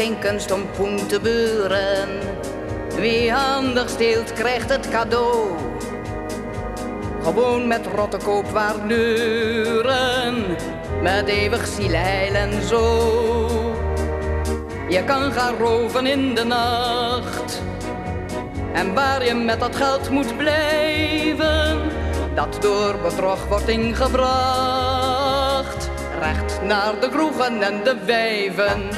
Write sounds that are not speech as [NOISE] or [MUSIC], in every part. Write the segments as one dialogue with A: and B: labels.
A: Geen kunst om poen te beuren. Wie handig steelt, krijgt het cadeau. Gewoon met rotte koopwaardeuren. Met eeuwig zielheil en zo. Je kan gaan roven in de nacht. En waar je met dat geld moet blijven, dat door bedrog wordt ingebracht. Recht naar de kroegen en de wijven.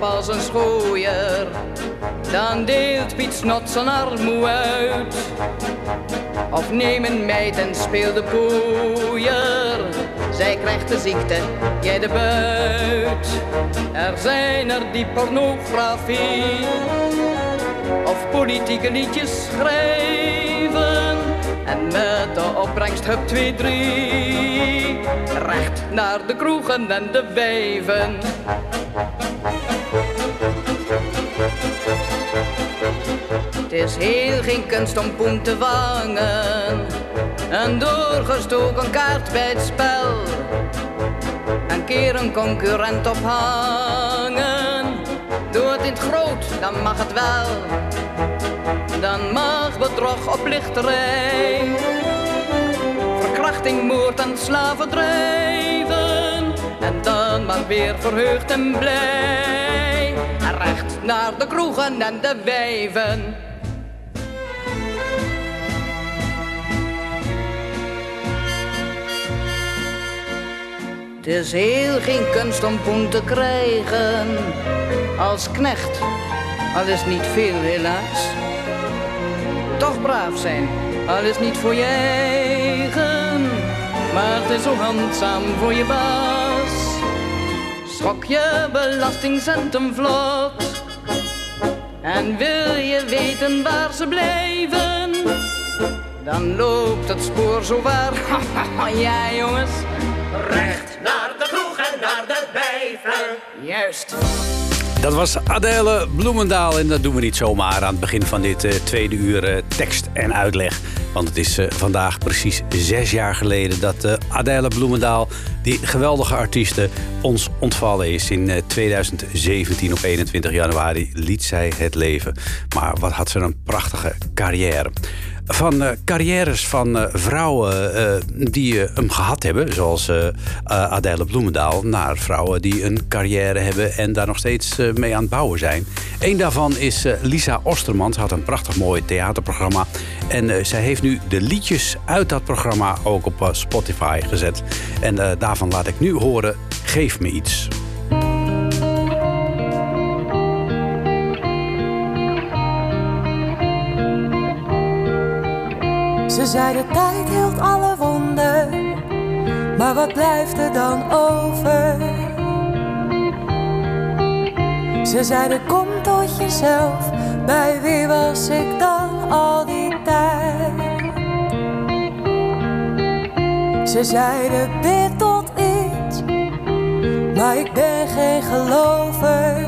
A: Als een schooier. Dan deelt Piet Snot zijn armoe uit. Of neem een meid en speel de pooier. Zij krijgt de ziekte, jij de buit. Er zijn er die pornografie of politieke liedjes schrijven. En met de opbrengst hup 2, 3 Recht naar de kroegen en de wijven Het is heel geen kunst om poen te vangen. Een doorgestoken kaart bij het spel. Een keer een concurrent ophangen. Doe het in het groot, dan mag het wel. Dan mag bedrog oplichterij, verkrachting, moord en slavendrijven. En dan maar weer verheugd en blij, recht naar de kroegen en de wijven. Is heel geen kunst om poen te krijgen, als knecht, al is niet veel helaas. Toch braaf zijn, al is niet voor je eigen, maar het is zo handzaam voor je baas. Schok je belastingcenten vlot, en wil je weten waar ze blijven, dan loopt het spoor zo waar. [LAUGHS] ja jongens,
B: recht naar de kroeg en naar de wijven.
A: Juist.
C: Dat was Adele Bloemendaal en dat doen we niet zomaar aan het begin van dit uh, tweede uur uh, tekst en uitleg. Want het is uh, vandaag precies zes jaar geleden dat Adele Bloemendaal, die geweldige artieste, ons ontvallen is. In 2017 op 21 januari liet zij het leven. Maar wat had ze een prachtige carrière van uh, carrières van uh, vrouwen uh, die hem gehad hebben, zoals Adele Bloemendaal, naar vrouwen die een carrière hebben en daar nog steeds mee aan het bouwen zijn. Eén daarvan is Lisa Osterman. Ze had een prachtig mooi theaterprogramma. En zij heeft nu de liedjes uit dat programma ook op Spotify gezet. En daarvan laat ik nu horen: Geef me iets.
D: Ze zei de tijd hield alle wonden, maar wat blijft er dan over? Ze zeiden kom tot jezelf, bij wie was ik dan al die tijd? Ze zeiden bid tot iets, maar ik ben geen gelover.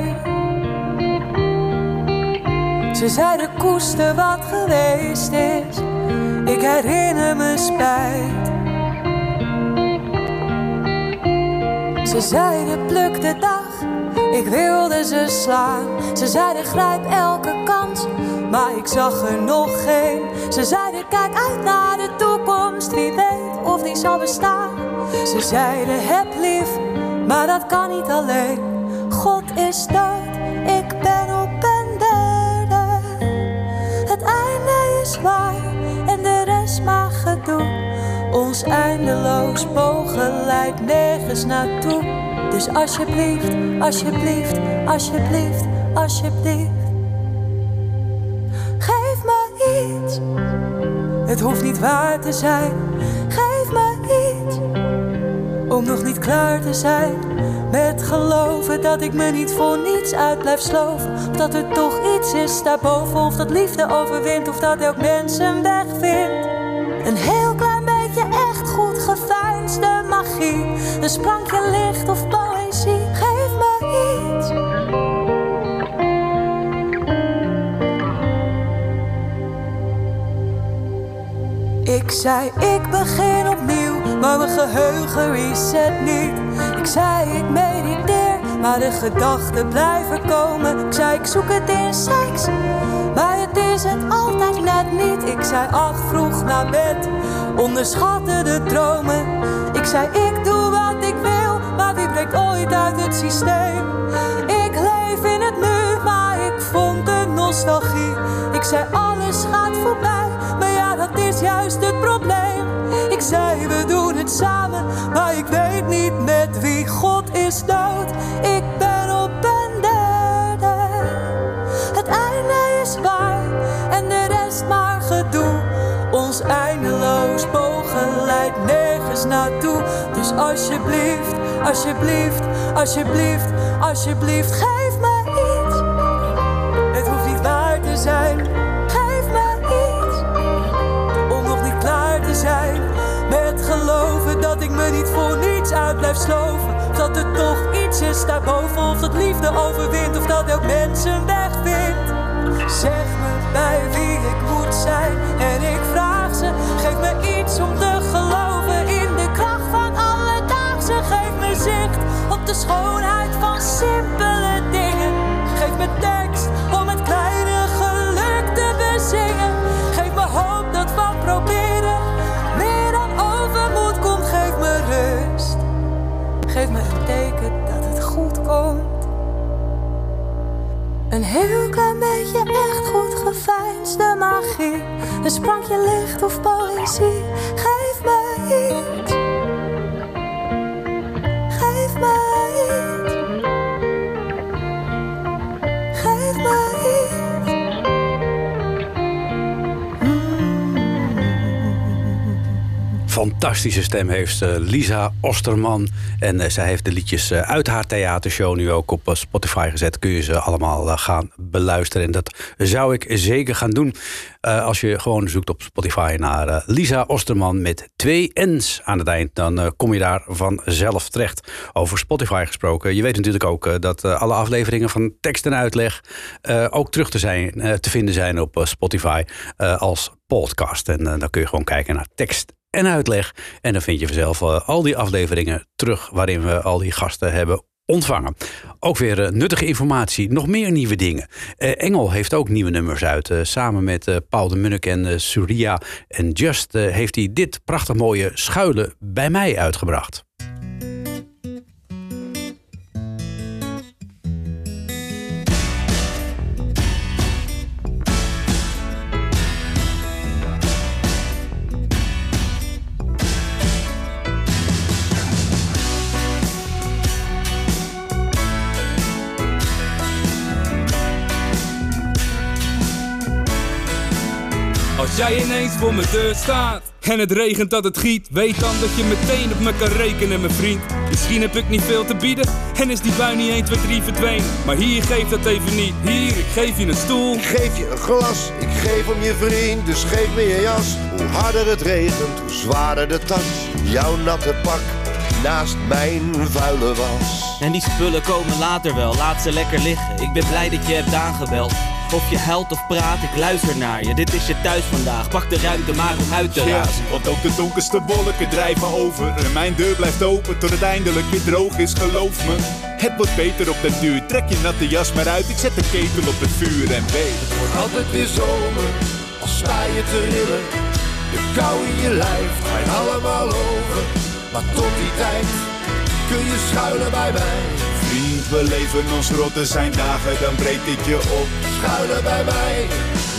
D: Ze zeiden koester wat geweest is ik herinner me spijt. Ze zeiden pluk de dag, ik wilde ze slaan. Ze zeiden grijp elke kans, maar ik zag er nog geen. Ze zeiden kijk uit naar de toekomst, wie weet of die zal bestaan. Ze zeiden heb lief, maar dat kan niet alleen. God is dood, ik ben op een derde. Het einde is waar. Eindeloos pogen leidt nergens naartoe. Dus alsjeblieft, alsjeblieft, alsjeblieft, alsjeblieft. iets. Het hoeft niet waar te zijn, geef me iets. Om nog niet klaar te zijn met geloven dat ik me niet voor niets uit blijf sloven. Of dat er toch iets is daarboven, of dat liefde overwint, of dat elk mens een weg vindt. Een heel klein magie. Een sprankje licht of poëzie, geef me iets. Ik zei ik begin opnieuw, maar mijn geheugen reset niet. Ik zei ik mediteer, maar de gedachten blijven komen. Ik zei ik zoek het in seks, maar het is het altijd net niet. Ik zei ach vroeg naar bed, onderschatte de dromen. Zei ik doe wat ik wil, maar wie breekt ooit uit het systeem? Ik leef in het nu, maar ik vond de nostalgie. Ik zei alles gaat voorbij, maar ja dat is juist het probleem. Ik zei we doen het samen, maar ik weet niet met wie God is dood. Ik ben op een derde. Het einde is waar en de rest maar gedoe. Ons eindeloos bogen leidt nergens naartoe. Dus alsjeblieft, alsjeblieft, alsjeblieft, alsjeblieft, geef me iets. Het hoeft niet waar te zijn, geef me iets. Om nog niet klaar te zijn met geloven dat ik me niet voor niets uit blijf sloven. Dat er toch iets is daarboven, of dat liefde overwint, of dat elk mens een weg vindt. Zeg me bij wie ik moet zijn en ik vraag de schoonheid van simpele dingen. Geef me tekst om het kleine geluk te bezingen. Geef me hoop dat van proberen meer dan overmoed komt. Geef me rust. Geef me een teken dat het goed komt. Een heel klein beetje echt goed geveinsde magie. Een sprankje licht of poëzie. Geef me iets.
C: Fantastische stem heeft eh, Lisa Osterman. En eh, zij heeft de liedjes eh, uit haar theatershow nu ook op Spotify gezet. Kun je ze allemaal gaan beluisteren. En dat zou ik zeker gaan doen. Als je gewoon zoekt op Spotify naar Lisa Osterman met twee N's aan het eind. Dan kom je daar vanzelf terecht. Over Spotify gesproken. Je weet natuurlijk ook dat alle afleveringen van tekst en uitleg ook terug te, zijn, te vinden zijn op Spotify als podcast. En dan kun je gewoon kijken naar tekst en uitleg. En dan vind je vanzelf eh, al die afleveringen terug waarin we al die gasten hebben ontvangen. Ook weer eh, nuttige informatie, nog meer nieuwe dingen. Eh, Engel heeft ook nieuwe nummers uit. Samen met Paul de Munnik en Surya en Just heeft hij dit prachtig mooie Schuilen bij mij uitgebracht.
E: Jij ineens voor mijn deur staat en het regent dat het giet, weet dan dat je meteen op me kan rekenen, mijn vriend. Misschien heb ik niet veel te bieden en is die bui niet 1, 2, 3 verdwenen. Maar hier geef dat even niet. Hier, ik geef je een stoel.
F: Ik geef je een glas, ik geef om je vriend, dus geef me je jas. Hoe harder het regent, hoe zwaarder de tas. Jouw natte pak naast mijn vuile was.
G: En die spullen komen later wel, laat ze lekker liggen. Ik ben blij dat je hebt aangebeld. Of je huilt of praat, ik luister naar je. Dit is je thuis vandaag, pak de ruimte maar om uit te razen.
H: want ook de donkerste wolken drijven over. En mijn deur blijft open tot het eindelijk weer droog is, geloof me. Het wordt beter op den duur. Trek je natte jas maar uit, ik zet de ketel op het vuur en weet.
F: Het wordt altijd weer zomer, als sta je te rillen. De kou in je lijf draait allemaal over. Maar tot die tijd kun je schuilen bij mij.
H: We leven ons rotte zijn dagen, dan breekt dit je op.
F: Schuilen bij mij,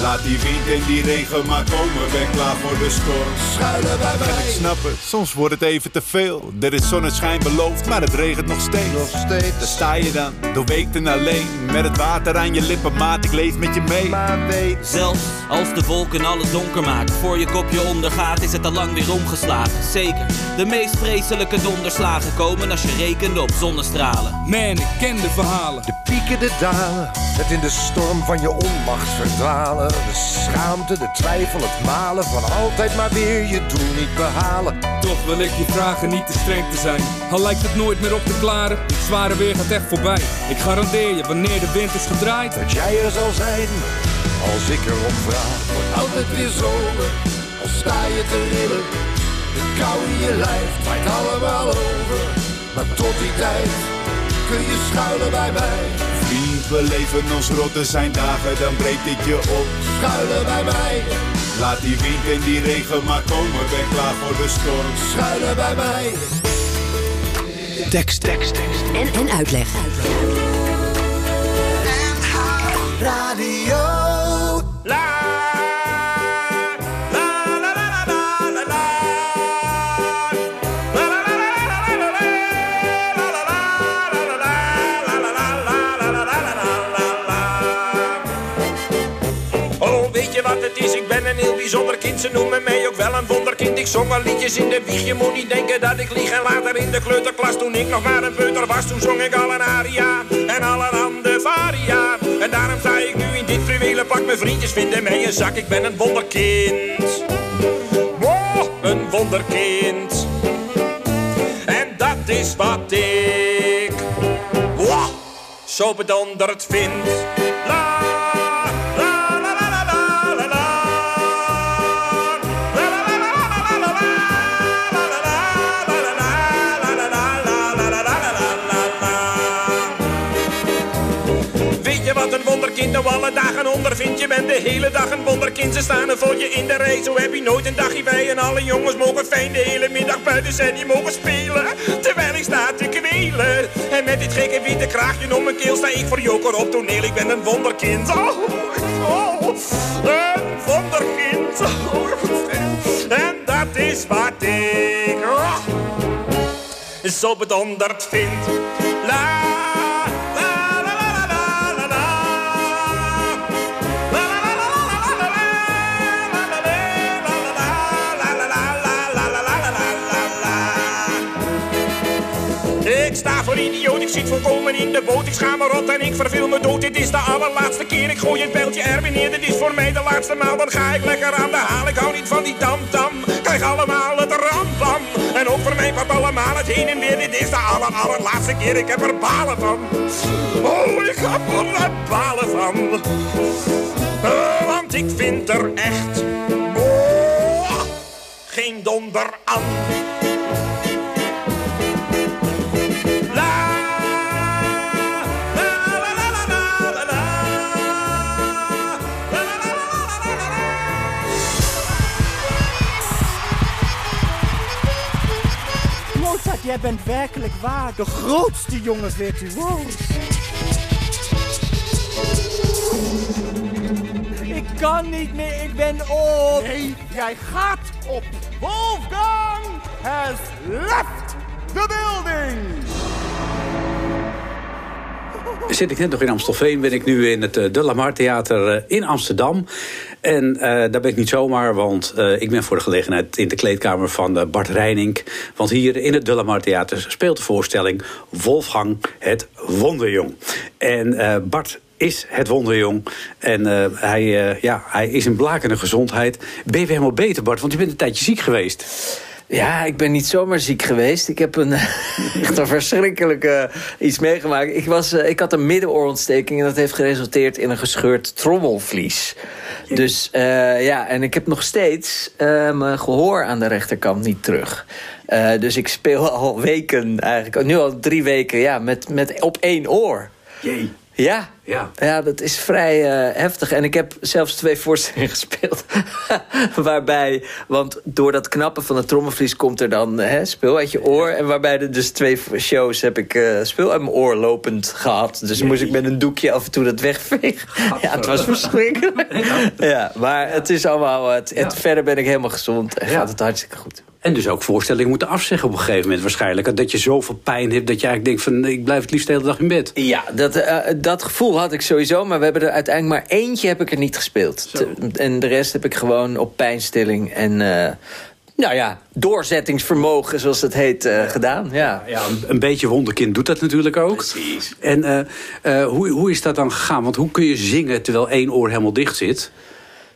H: Laat die wind en die regen maar komen, ben klaar voor de storm.
F: Schuilen bij mij.
H: En ik snap het, soms wordt het even te veel. Er is zonneschijn beloofd, maar het regent nog steeds.
F: Nog steeds.
H: Daar sta je dan, doorweekt en alleen. Met het water aan je lippen, maat, ik leef met je mee.
F: Maar weet,
G: Zelfs als de wolken alles donker maken Voor je kopje ondergaat is het al lang weer omgeslagen Zeker, de meest vreselijke donderslagen komen Als je rekende op zonnestralen
E: Man, ik ken de verhalen.
F: de pieken, de dalen. Het in de storm van je onmacht verdwalen. De schaamte, de twijfel, het malen. Van altijd maar weer je doel niet behalen.
E: Toch wil ik je vragen niet te streng te zijn. Al lijkt het nooit meer op te klaren. Het zware weer gaat echt voorbij. Ik garandeer je, wanneer de wind is gedraaid.
F: Dat jij er zal zijn, als ik erom vraag. Wordt altijd weer zomer, al sta je te rillen. De kou in je lijf waait allemaal over. Maar tot die tijd kun je schuilen bij mij.
H: We leven ons rotte zijn dagen, dan breekt dit je op.
F: Schuilen bij mij,
H: Laat die wind en die regen maar komen, ben klaar voor de storm.
F: schuilen bij mij.
I: Tekst, tekst, tekst.
J: En, en uitleg.
F: Radio.
B: Oh, kind. Ze noemen mij ook wel een wonderkind. Ik zong al liedjes in de wieg. Je moet niet denken dat ik lieg. En later in de kleuterklas, toen ik nog maar een peuter was, toen zong ik al een aria en allerhande varia. En daarom sta ik nu in dit fluwelen pak. Mijn vriendjes vinden mij een zak. Ik ben een wonderkind. Wow, een wonderkind. En dat is wat ik wow, zo bedonderd vind. La, ondervindt? Je bent de hele dag een wonderkind. Ze staan er voor je in de rij. Zo heb je nooit een dagje bij. En alle jongens mogen fijn de hele middag buiten zijn. Die mogen spelen. Terwijl ik sta te kwelen. En met dit gekke witte kraagje om mijn keel sta ik voor joker op toneel. Ik ben een wonderkind. Oh, oh, een wonderkind. Oh, en dat is wat ik oh, zo bedonderd vind. Ik sta voor idioot, ik zit volkomen in de boot. Ik schaam me rot en ik verveel me dood. Dit is de allerlaatste keer, ik gooi het pijltje er neer. Dit is voor mij de laatste maal, dan ga ik lekker aan de haal. Ik hou niet van die tam-tam, krijg allemaal het rambam. En ook voor mij gaat allemaal het heen en weer. Dit is de aller, allerlaatste keer, ik heb er balen van. Oh, ik heb er balen van. Eh, want ik vind er echt oh, geen donder aan.
K: Jij bent werkelijk waar de grootste jonge virtuoos. Ik kan niet meer, ik ben op. Nee, jij gaat op. Wolfgang has left the building.
C: Zit ik net nog in Amstelveen, ben ik nu in het eh, De Lamar Theater eh, in Amsterdam. En eh, daar ben ik niet zomaar, want ik ben voor de gelegenheid in de kleedkamer van Bart Reining. Want hier in het De Lamar Theater speelt de voorstelling Wolfgang het Wonderjong. En Bart is het wonderjong. En hij, ja, hij is in blakende gezondheid. Ben je weer helemaal beter, Bart? Want je bent een tijdje ziek geweest.
L: Ja, ik ben niet zomaar ziek geweest. Ik heb een, [LAUGHS] echt een verschrikkelijke iets meegemaakt. Ik, was, eh, ik had een middenoorontsteking en dat heeft geresulteerd in een gescheurd trommelvlies. Dus eh, ja, en ik heb nog steeds eh, mijn gehoor aan de rechterkant niet terug. Eh, dus ik speel [LAUGHS] al weken eigenlijk, nu al drie weken, ja, met, met op één oor.
C: Jee.
L: Ja.
C: Ja.
L: ja, dat is vrij eh, heftig. En ik heb zelfs twee [LAUGHS] voorstellingen gespeeld. [LAUGHS] waarbij, want door dat knappen van het trommelvlies komt er dan hè, spul uit je oor. En waarbij er dus twee shows heb ik uh, spul uit mijn oor lopend gehad. Dus moest ik met een doekje af en toe dat wegvegen. [LAUGHS] Ja, het was verschrikkelijk. Ja, maar het is allemaal, het, het verder ben ik helemaal gezond en gaat het hartstikke goed.
C: En dus ook voorstellingen moeten afzeggen op een gegeven moment waarschijnlijk. Dat je zoveel pijn hebt dat je eigenlijk denkt van... ik blijf het liefst de hele dag in bed.
L: Ja, dat, uh, dat gevoel had ik sowieso. Maar we hebben er uiteindelijk maar eentje heb ik er niet gespeeld. En de rest heb ik gewoon op pijnstilling en... Uh, nou ja, doorzettingsvermogen, zoals het heet, uh, gedaan. Ja.
C: ja, een beetje wonderkind doet dat natuurlijk ook.
L: Precies.
C: En hoe, hoe is dat dan gegaan? Want hoe kun je zingen terwijl één oor helemaal dicht zit?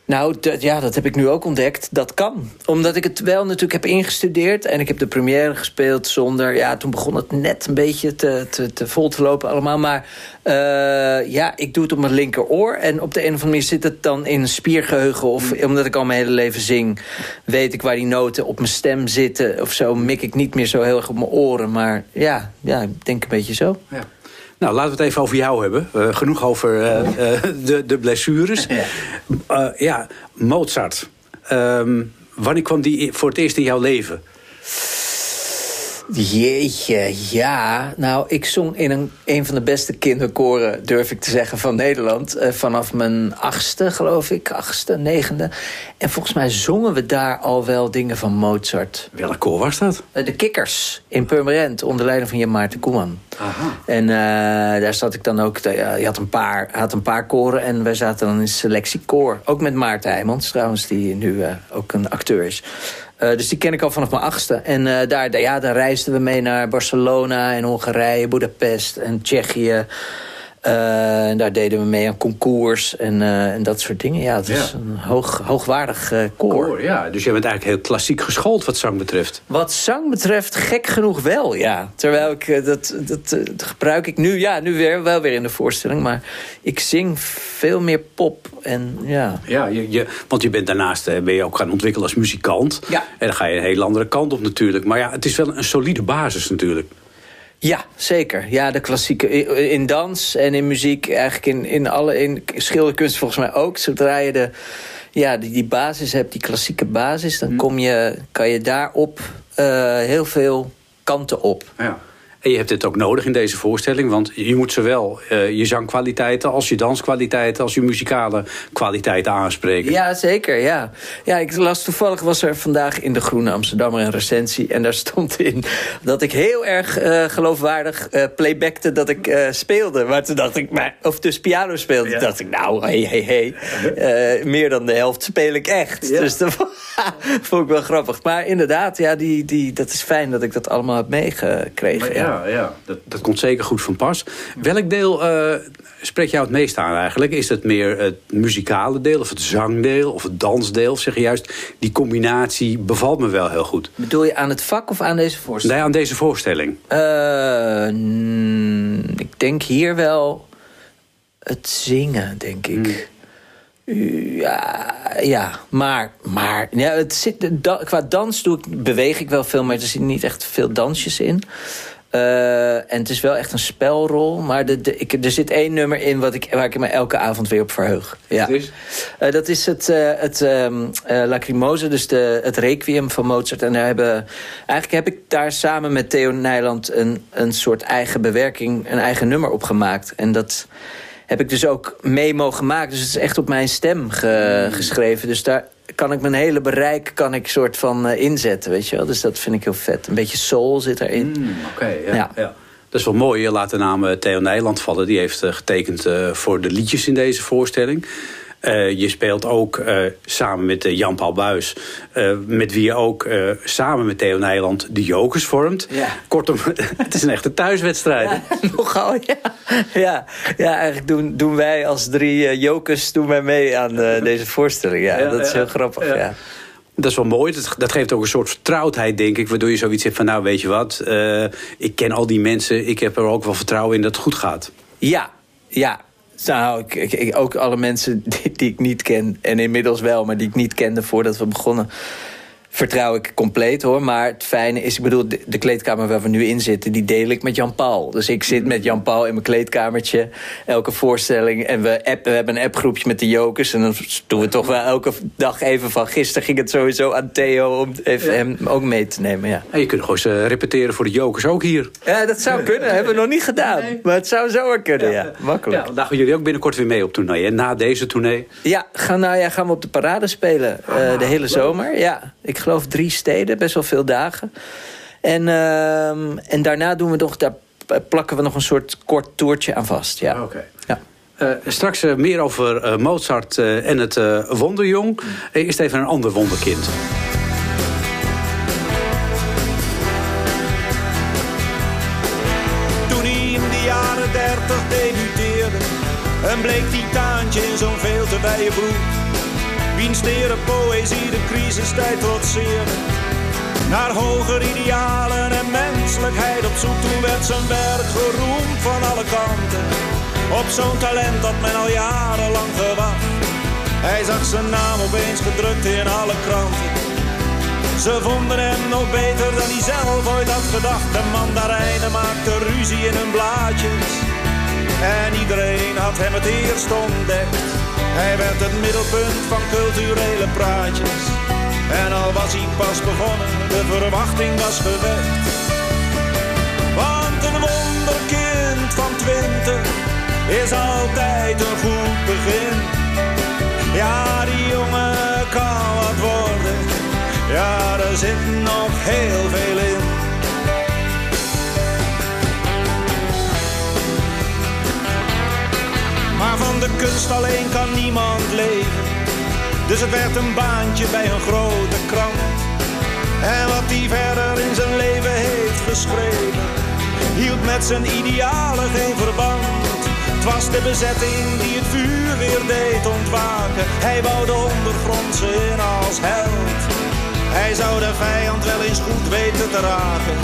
L: Nou, ja, dat heb ik nu ook ontdekt. Dat kan. Omdat ik het wel natuurlijk heb ingestudeerd. En ik heb de première gespeeld zonder... Ja, toen begon het net een beetje te, te, te vol te lopen allemaal. Maar uh, ja, ik doe het op mijn linkeroor. En op de een of andere manier zit het dan in een spiergeheugen. Of omdat ik al mijn hele leven zing... weet ik waar die noten op mijn stem zitten. Of zo mik ik niet meer zo heel erg op mijn oren. Maar ja, ja ik denk een beetje zo.
C: Ja. Nou, laten we het even over jou hebben. Uh, genoeg over uh, uh, de, de blessures. Ja, ja Mozart. Um, wanneer kwam die voor het eerst in jouw leven?
L: Jeetje, ja. Nou, ik zong in een, een van de beste kinderkoren, durf ik te zeggen, van Nederland. Uh, vanaf mijn achtste, geloof ik. Achtste, negende. En volgens mij zongen we daar al wel dingen van Mozart.
C: Welk koor was dat?
L: Uh, de Kikkers in Purmerend, onder leiding van Jan Maarten Koeman.
C: Aha.
L: En uh, daar zat ik dan ook. je had een, paar, had een paar koren en wij zaten dan in selectiekoor. Ook met Maarten Heijmans, trouwens, die nu ook een acteur is. Uh, dus die ken ik al vanaf mijn achtste. En uh, daar, ja, daar reisden we mee naar Barcelona en Hongarije, Budapest en Tsjechië. Uh, en daar deden we mee aan concours en, en dat soort dingen. Ja, het is ja. een hoog, hoogwaardig koor.
C: koor. Ja, dus je bent eigenlijk heel klassiek geschoold wat zang betreft.
L: Wat zang betreft gek genoeg wel, ja. Terwijl ik, dat, dat, dat gebruik ik nu, ja, nu weer, wel weer in de voorstelling. Maar ik zing veel meer pop en ja.
C: Ja, je, je, want je bent daarnaast ben je ook gaan ontwikkelen als muzikant.
L: Ja.
C: En dan ga je een hele andere kant op natuurlijk. Maar ja, het is wel een solide basis natuurlijk.
L: Ja, zeker. Ja, de klassieke. In dans en in muziek, eigenlijk in, in alle in schilderkunst volgens mij ook. Zodra je de, ja, die, die basis hebt, die klassieke basis, dan kom je, kan je daarop uh, heel veel kanten op.
C: Ja. En je hebt dit ook nodig in deze voorstelling, want je moet zowel uh, je zangkwaliteiten als je danskwaliteiten als je muzikale kwaliteiten aanspreken.
L: Ja, zeker. Ja. ja, ik las toevallig was er vandaag in de Groene Amsterdammer een recensie en daar [LAUGHS] stond in dat ik heel erg uh, geloofwaardig uh, playbackte dat ik speelde. Maar toen dacht ik, maar, of dus piano speelde, ja. dacht ik, nou, hey, hey, hey, meer dan de helft speel ik echt. Ja. Dus dat [LAUGHS] vond ik wel grappig. Maar inderdaad, ja, die, die, dat is fijn dat ik dat allemaal heb meegekregen.
C: Ja, ja, ja. Dat, dat komt zeker goed van pas. Welk deel uh, spreekt jou het meest aan eigenlijk? Is het meer het muzikale deel of het zangdeel of het dansdeel? Of zeg je juist, die combinatie bevalt me wel heel goed.
L: Bedoel je aan het vak of aan deze voorstelling?
C: Nee, aan deze voorstelling.
L: Uh, ik denk hier wel het zingen, denk ik. Hmm. Ja, ja, maar, maar ja, het zit, da, qua dans doe ik, beweeg ik wel veel, maar er zitten niet echt veel dansjes in. Uh, en het is wel echt een spelrol. Maar de, de, ik, er zit één nummer in wat ik, waar ik me elke avond weer op verheug. Ja.
C: Is?
L: Uh, dat is het, uh, het um, Lacrimosa, dus de, het requiem van Mozart. En daar hebben, eigenlijk heb ik daar samen met Theo Nijland een, een soort eigen bewerking, een eigen nummer op gemaakt. En dat heb ik dus ook mee mogen maken. Dus het is echt op mijn stem ge, geschreven. Dus daar kan ik mijn hele bereik kan ik soort van uh, inzetten, weet je wel. Dus dat vind ik heel vet. Een beetje soul zit erin.
C: Mm, Oké, okay, ja, ja. ja. Dat is wel mooi. Je laat de naam Theo Nijland vallen. Die heeft uh, getekend voor de liedjes in deze voorstelling. Uh, je speelt ook uh, samen met uh, Jan-Paul Buis... met wie je ook samen met Theo Nijland de Jokers vormt.
L: Ja.
C: Kortom, [LAUGHS] het is een echte thuiswedstrijd.
L: Ja, [LAUGHS] nogal, ja. Ja, ja eigenlijk doen, doen wij als drie Jokers doen wij mee aan deze voorstelling. Ja, ja dat is heel grappig, ja.
C: Dat is wel mooi. Dat, dat, geeft ook een soort vertrouwdheid, denk ik. Waardoor je zoiets hebt van, nou, weet je wat... ik ken al die mensen. Ik heb er ook wel vertrouwen in dat het goed gaat.
L: Ja, ja. Nou, ook alle mensen die, die, ik niet ken, en inmiddels wel, maar die ik niet kende voordat we begonnen, vertrouw ik compleet hoor. Maar het fijne is, ik bedoel, de, de, kleedkamer waar we nu in zitten, die deel ik met Jan-Paul. Dus ik zit met Jan-Paul in mijn kleedkamertje, elke voorstelling. En we, appen, we hebben een appgroepje met de jokers. En dan doen we toch wel elke dag even van. Gisteren ging het sowieso aan Theo om even hem ook mee te nemen. Ja.
C: En je kunt gewoon eens repeteren voor de jokers ook hier.
L: Ja, dat zou kunnen. hebben we nog niet gedaan. Maar het zou zo kunnen, ja. Makkelijk.
C: Ja, daar gaan jullie ook binnenkort weer mee op tournee. En na deze tournee?
L: Ja, gaan, nou ja, gaan we op de parade spelen. Uh, de hele zomer. Ja, ik geloof drie steden, best wel veel dagen. En, uh, en daarna doen we nog, daar plakken we nog een soort kort toertje aan vast. Ja.
C: Oké. Ja. Uh, straks uh, meer over uh, Mozart en het wonderjong. Eerst even een ander wonderkind.
B: Toen hij in de jaren dertig debuteerde... een bleek titaantje in zo'n veel te wijde broek... Wiens crisistijd trotseerde. Naar hoger idealen en menselijkheid op zoek. Toen werd zijn werk geroemd van alle kanten. Op zo'n talent dat men al jarenlang gewacht. Hij zag zijn naam opeens gedrukt in alle kranten. Ze vonden hem nog beter dan hij zelf ooit had gedacht. De mandarijnen maakten ruzie in hun blaadjes. En iedereen had hem het eerst ontdekt. Hij werd het middelpunt van culturele praatjes. En al was hij pas begonnen, de verwachting was gewekt. Want een wonderkind van twintig is altijd een goed begin. Ja, die jongen kan wat worden. Ja, er zit nog heel veel in. Maar van de kunst alleen kan niemand leven. Dus het werd een baantje bij een grote krant. En wat hij verder in zijn leven heeft geschreven, hield met zijn idealen geen verband. Het was de bezetting die het vuur weer deed ontwaken. Hij wou de ondergrondse in als held. Hij zou de vijand wel eens goed weten te raken.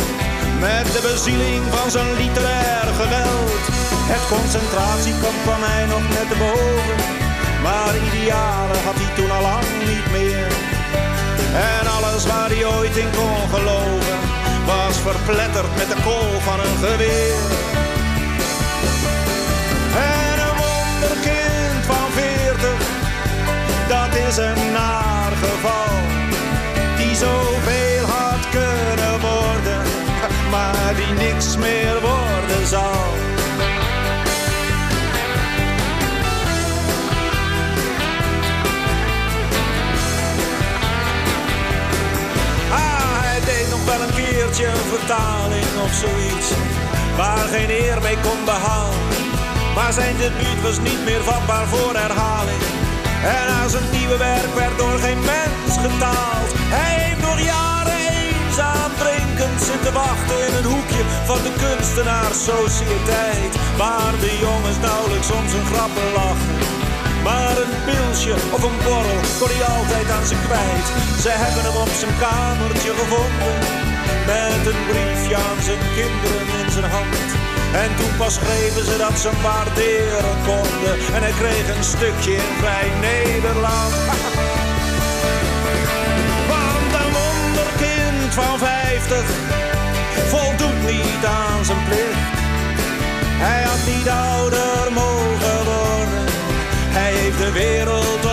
B: Met de bezieling van zijn literair geweld. Het concentratiekamp kwam hij nog net boven. Maar idealen had hij toen al lang niet meer. En alles waar hij ooit in kon geloven, was verpletterd met de kool van een geweer. En een wonderkind van veertig, dat is een naar geval. Die zoveel had kunnen worden, [LAUGHS] maar die niks meer worden zal. Keertje een vertaling of zoiets Waar geen eer mee kon behalen Maar zijn debuut was niet meer vatbaar voor herhaling En aan zijn nieuwe werk werd door geen mens getaald Hij heeft nog jaren eenzaam drinkend zitten wachten In een hoekje van de kunstenaars-sociëteit Waar de jongens nauwelijks om zijn grappen lachen maar een pilsje of een borrel kon hij altijd aan ze kwijt. Ze hebben hem op zijn kamertje gevonden. Met een briefje aan zijn kinderen in zijn hand. En toen pas schreven ze dat ze waarderen konden. En hij kreeg een stukje in vrij Nederland. [LAUGHS] Want een wonderkind van vijftig voldoet niet aan zijn plicht. Hij had niet ouder mogen worden hij heeft de wereld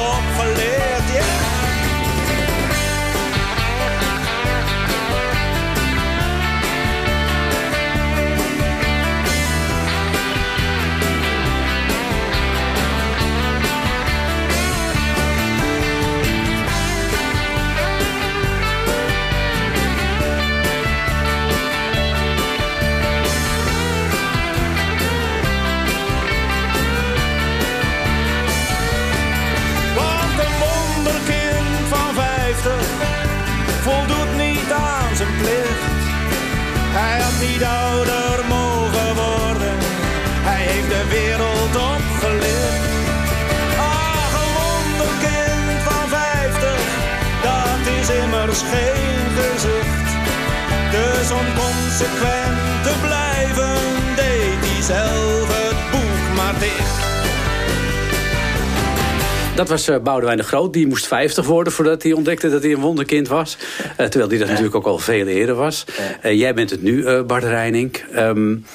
C: dat was uh, Boudewijn de Groot. Die moest 50 worden voordat hij ontdekte dat hij een wonderkind was. Uh, terwijl hij dat natuurlijk ook al veel eerder was. Uh, jij bent het nu, Bart Reining. Um,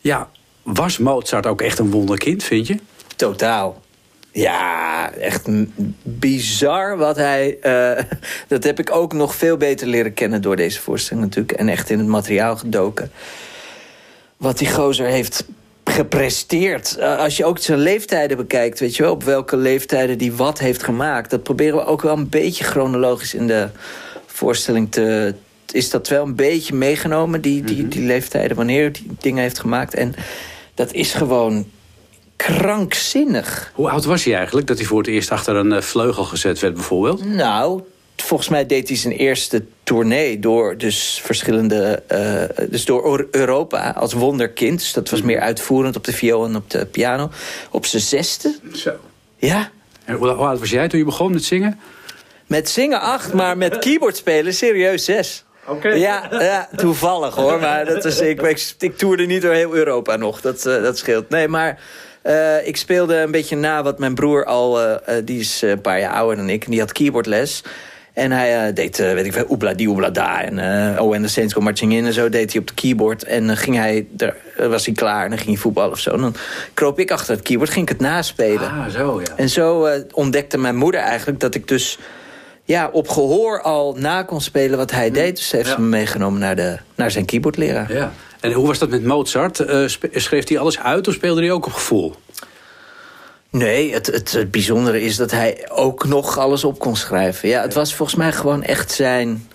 C: ja, was Mozart ook echt een wonderkind, vind je?
L: Totaal. Ja, echt bizar wat hij... Uh, [LAUGHS] dat heb ik ook nog veel beter leren kennen door deze voorstelling natuurlijk. En echt in het materiaal gedoken. Wat die gozer heeft gepresteerd. Uh, als je ook zijn leeftijden bekijkt, weet je wel... op welke leeftijden die wat heeft gemaakt. Dat proberen we ook wel een beetje chronologisch in de voorstelling te... Is dat wel een beetje meegenomen, die, die, die leeftijden... wanneer hij die dingen heeft gemaakt. En dat is gewoon krankzinnig.
C: Hoe oud was hij eigenlijk dat hij voor het eerst achter een uh, vleugel gezet werd bijvoorbeeld?
L: Nou, volgens mij deed hij zijn eerste tournee door dus verschillende, uh, dus door Europa als wonderkind. Dus dat was meer uitvoerend op de viool en op de piano. Op zijn zesde.
C: Zo.
L: Ja.
C: En hoe oud was jij toen je begon met zingen?
L: Met zingen acht, maar met [LAUGHS] keyboard spelen serieus zes.
C: Oké.
L: Ja, ja, toevallig hoor. Maar dat is, ik, ik, ik toerde niet door heel Europa nog. Dat, uh, dat scheelt. Nee, maar uh, ik speelde een beetje na wat mijn broer al... Uh, die is een paar jaar ouder dan ik. En die had keyboardles. En hij deed, weet ik veel, oebla die oebla da. En Oh, en de Saints Go Marching In en zo deed hij op de keyboard. En dan ging hij, daar was hij klaar en dan ging hij voetballen of zo. En dan kroop ik achter het keyboard, ging ik het naspelen.
C: Ah, zo ja.
L: En zo ontdekte mijn moeder eigenlijk dat ik dus ja, op gehoor al na kon spelen wat hij deed. Dus heeft
C: Ja.
L: ze me meegenomen naar, de, naar zijn keyboardleraar.
C: Ja. En hoe was dat met Mozart? Uh, schreef hij alles uit of speelde hij ook op gevoel?
L: Nee, het, het, het bijzondere is dat hij ook nog alles op kon schrijven. Ja, het was volgens mij gewoon echt zijn...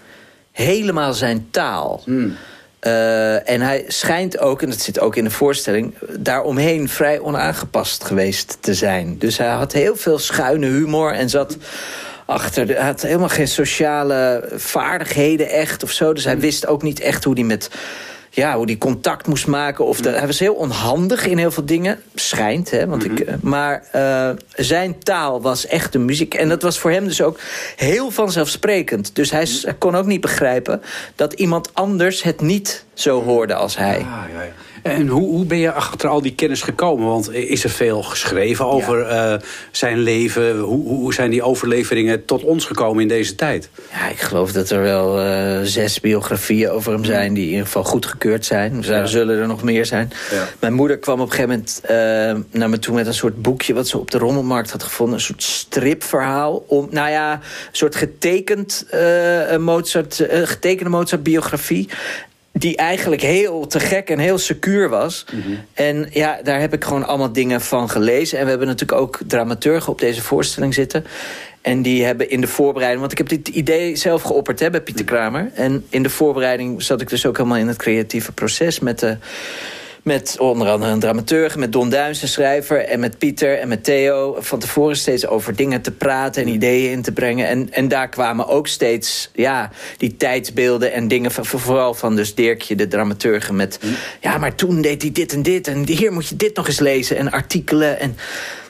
L: helemaal zijn taal.
C: Hmm.
L: Uh, en hij schijnt ook, en dat zit ook in de voorstelling... daaromheen vrij onaangepast geweest te zijn. Dus hij had heel veel schuine humor en zat achter. Hij had helemaal geen sociale vaardigheden echt of zo. Dus hij wist ook niet echt hoe hij met ja, hoe die contact moest maken. Of de, hij was heel onhandig in heel veel dingen. Schijnt, hè. Want ik, maar uh, zijn taal was echt de muziek. En dat was voor hem dus ook heel vanzelfsprekend. Dus hij, hij kon ook niet begrijpen dat iemand anders het niet zo hoorde als hij.
C: Ah, ja, ja. En hoe, hoe ben je achter al die kennis gekomen? Want is er veel geschreven over ja. uh, zijn leven? Hoe, hoe zijn die overleveringen tot ons gekomen in deze tijd?
L: Ja, ik geloof dat er wel uh, zes biografieën over hem zijn... die in ieder geval goedgekeurd zijn. Er ja. zullen er nog meer zijn.
C: Ja.
L: Mijn moeder kwam op een gegeven moment uh, naar me toe... met een soort boekje wat ze op de rommelmarkt had gevonden. Een soort stripverhaal. Om, nou ja, een soort getekend, Mozart, getekende Mozart-biografie die eigenlijk heel te gek en heel secuur was.
C: Mhm.
L: Mm -hmm. En ja, daar heb ik gewoon allemaal dingen van gelezen. En we hebben natuurlijk ook dramaturgen op deze voorstelling zitten. En die hebben in de voorbereiding... want ik heb dit idee zelf geopperd hè, bij Pieter Kramer. En in de voorbereiding zat ik dus ook helemaal in het creatieve proces... met de met onder andere een dramaturg, met Don Duins, schrijver... en met Pieter en met Theo van tevoren steeds over dingen te praten... en ideeën in te brengen. En, en daar kwamen ook steeds ja, die tijdsbeelden en dingen... Van, vooral van dus Dirkje, de dramaturg... met ja, maar toen deed hij dit en dit... en hier moet je dit nog eens lezen en artikelen. En,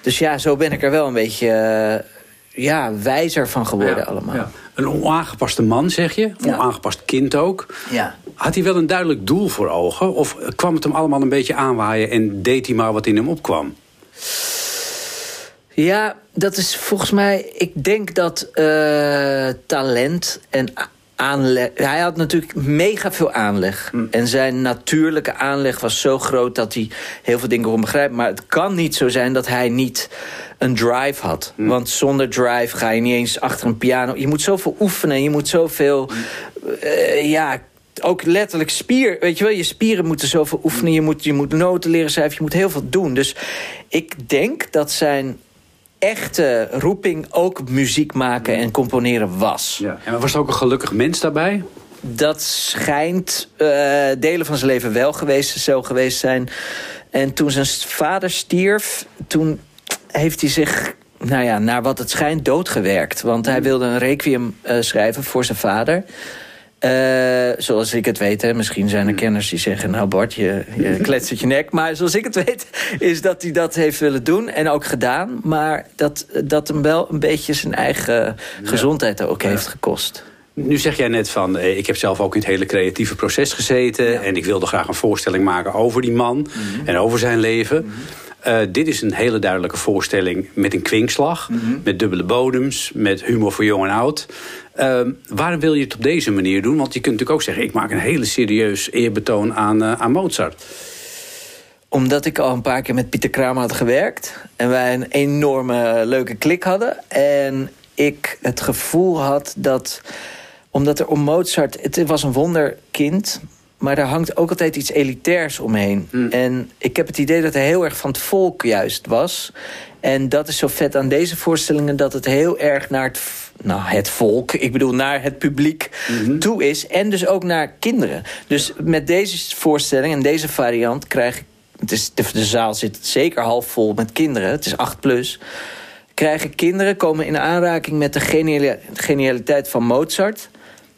L: dus ja, zo ben ik er wel een beetje... Uh, ja, wijzer van geworden
C: ja,
L: allemaal.
C: Ja. Een onaangepaste man, zeg je? Een ja. onaangepast kind ook.
L: Ja.
C: Had hij wel een duidelijk doel voor ogen? Of kwam het hem allemaal een beetje aanwaaien... en deed hij maar wat in hem opkwam?
L: Ja, dat is volgens mij... Ik denk dat uh, talent en aanleg... Hij had natuurlijk mega veel aanleg.
C: Hm.
L: En zijn natuurlijke aanleg was zo groot... dat hij heel veel dingen kon begrijpen. Maar het kan niet zo zijn dat hij niet een drive had.
C: Hm.
L: Want zonder drive ga je niet eens achter een piano. Je moet zoveel oefenen. Je moet zoveel... Uh, ja, ook letterlijk spier. Weet je wel, je spieren moeten zoveel oefenen. Je moet, je moet noten leren schrijven. Je moet heel veel doen. Dus ik denk dat zijn echte roeping ook muziek maken en componeren was.
C: Ja. En was er ook een gelukkig mens daarbij?
L: Dat schijnt uh, delen van zijn leven wel geweest, zo geweest zijn. En toen zijn vader stierf, toen heeft hij zich nou ja, naar wat het schijnt doodgewerkt. Want hij wilde een requiem uh, schrijven voor zijn vader. Uh, zoals ik het weet, hè. misschien zijn er kenners die zeggen... nou Bart, je, je [LAUGHS] kletst je nek. Maar zoals ik het weet, is dat hij dat heeft willen doen. En ook gedaan. Maar dat, dat hem wel een beetje zijn eigen gezondheid ook ja. heeft gekost.
C: Nu zeg jij net van, ik heb zelf ook in het hele creatieve proces gezeten... Ja. en ik wilde graag een voorstelling maken over die man mm -hmm. en over zijn leven... Mm -hmm. Eh, dit is een hele duidelijke voorstelling met een kwinkslag. Met dubbele bodems, met humor voor jong en oud. Ehm, waarom wil je het op deze manier doen? Want je kunt natuurlijk ook zeggen... ik maak een hele serieus eerbetoon aan, eh, aan Mozart.
L: Omdat ik al een paar keer met Pieter Kramer had gewerkt. En wij een enorme leuke klik hadden. En ik het gevoel had dat... Omdat er om Mozart... Het was een wonderkind... Maar daar hangt ook altijd iets elitairs omheen. En ik heb het idee dat hij heel erg van het volk juist was. En dat is zo vet aan deze voorstellingen... dat het heel erg naar het, nou, het volk, ik bedoel naar het publiek toe is. En dus ook naar kinderen. Dus met deze voorstelling en deze variant krijg ik... Het is, de, de zaal zit zeker half vol met kinderen. Het is 8 plus. Krijgen kinderen, komen in aanraking met de geniali- genialiteit van Mozart...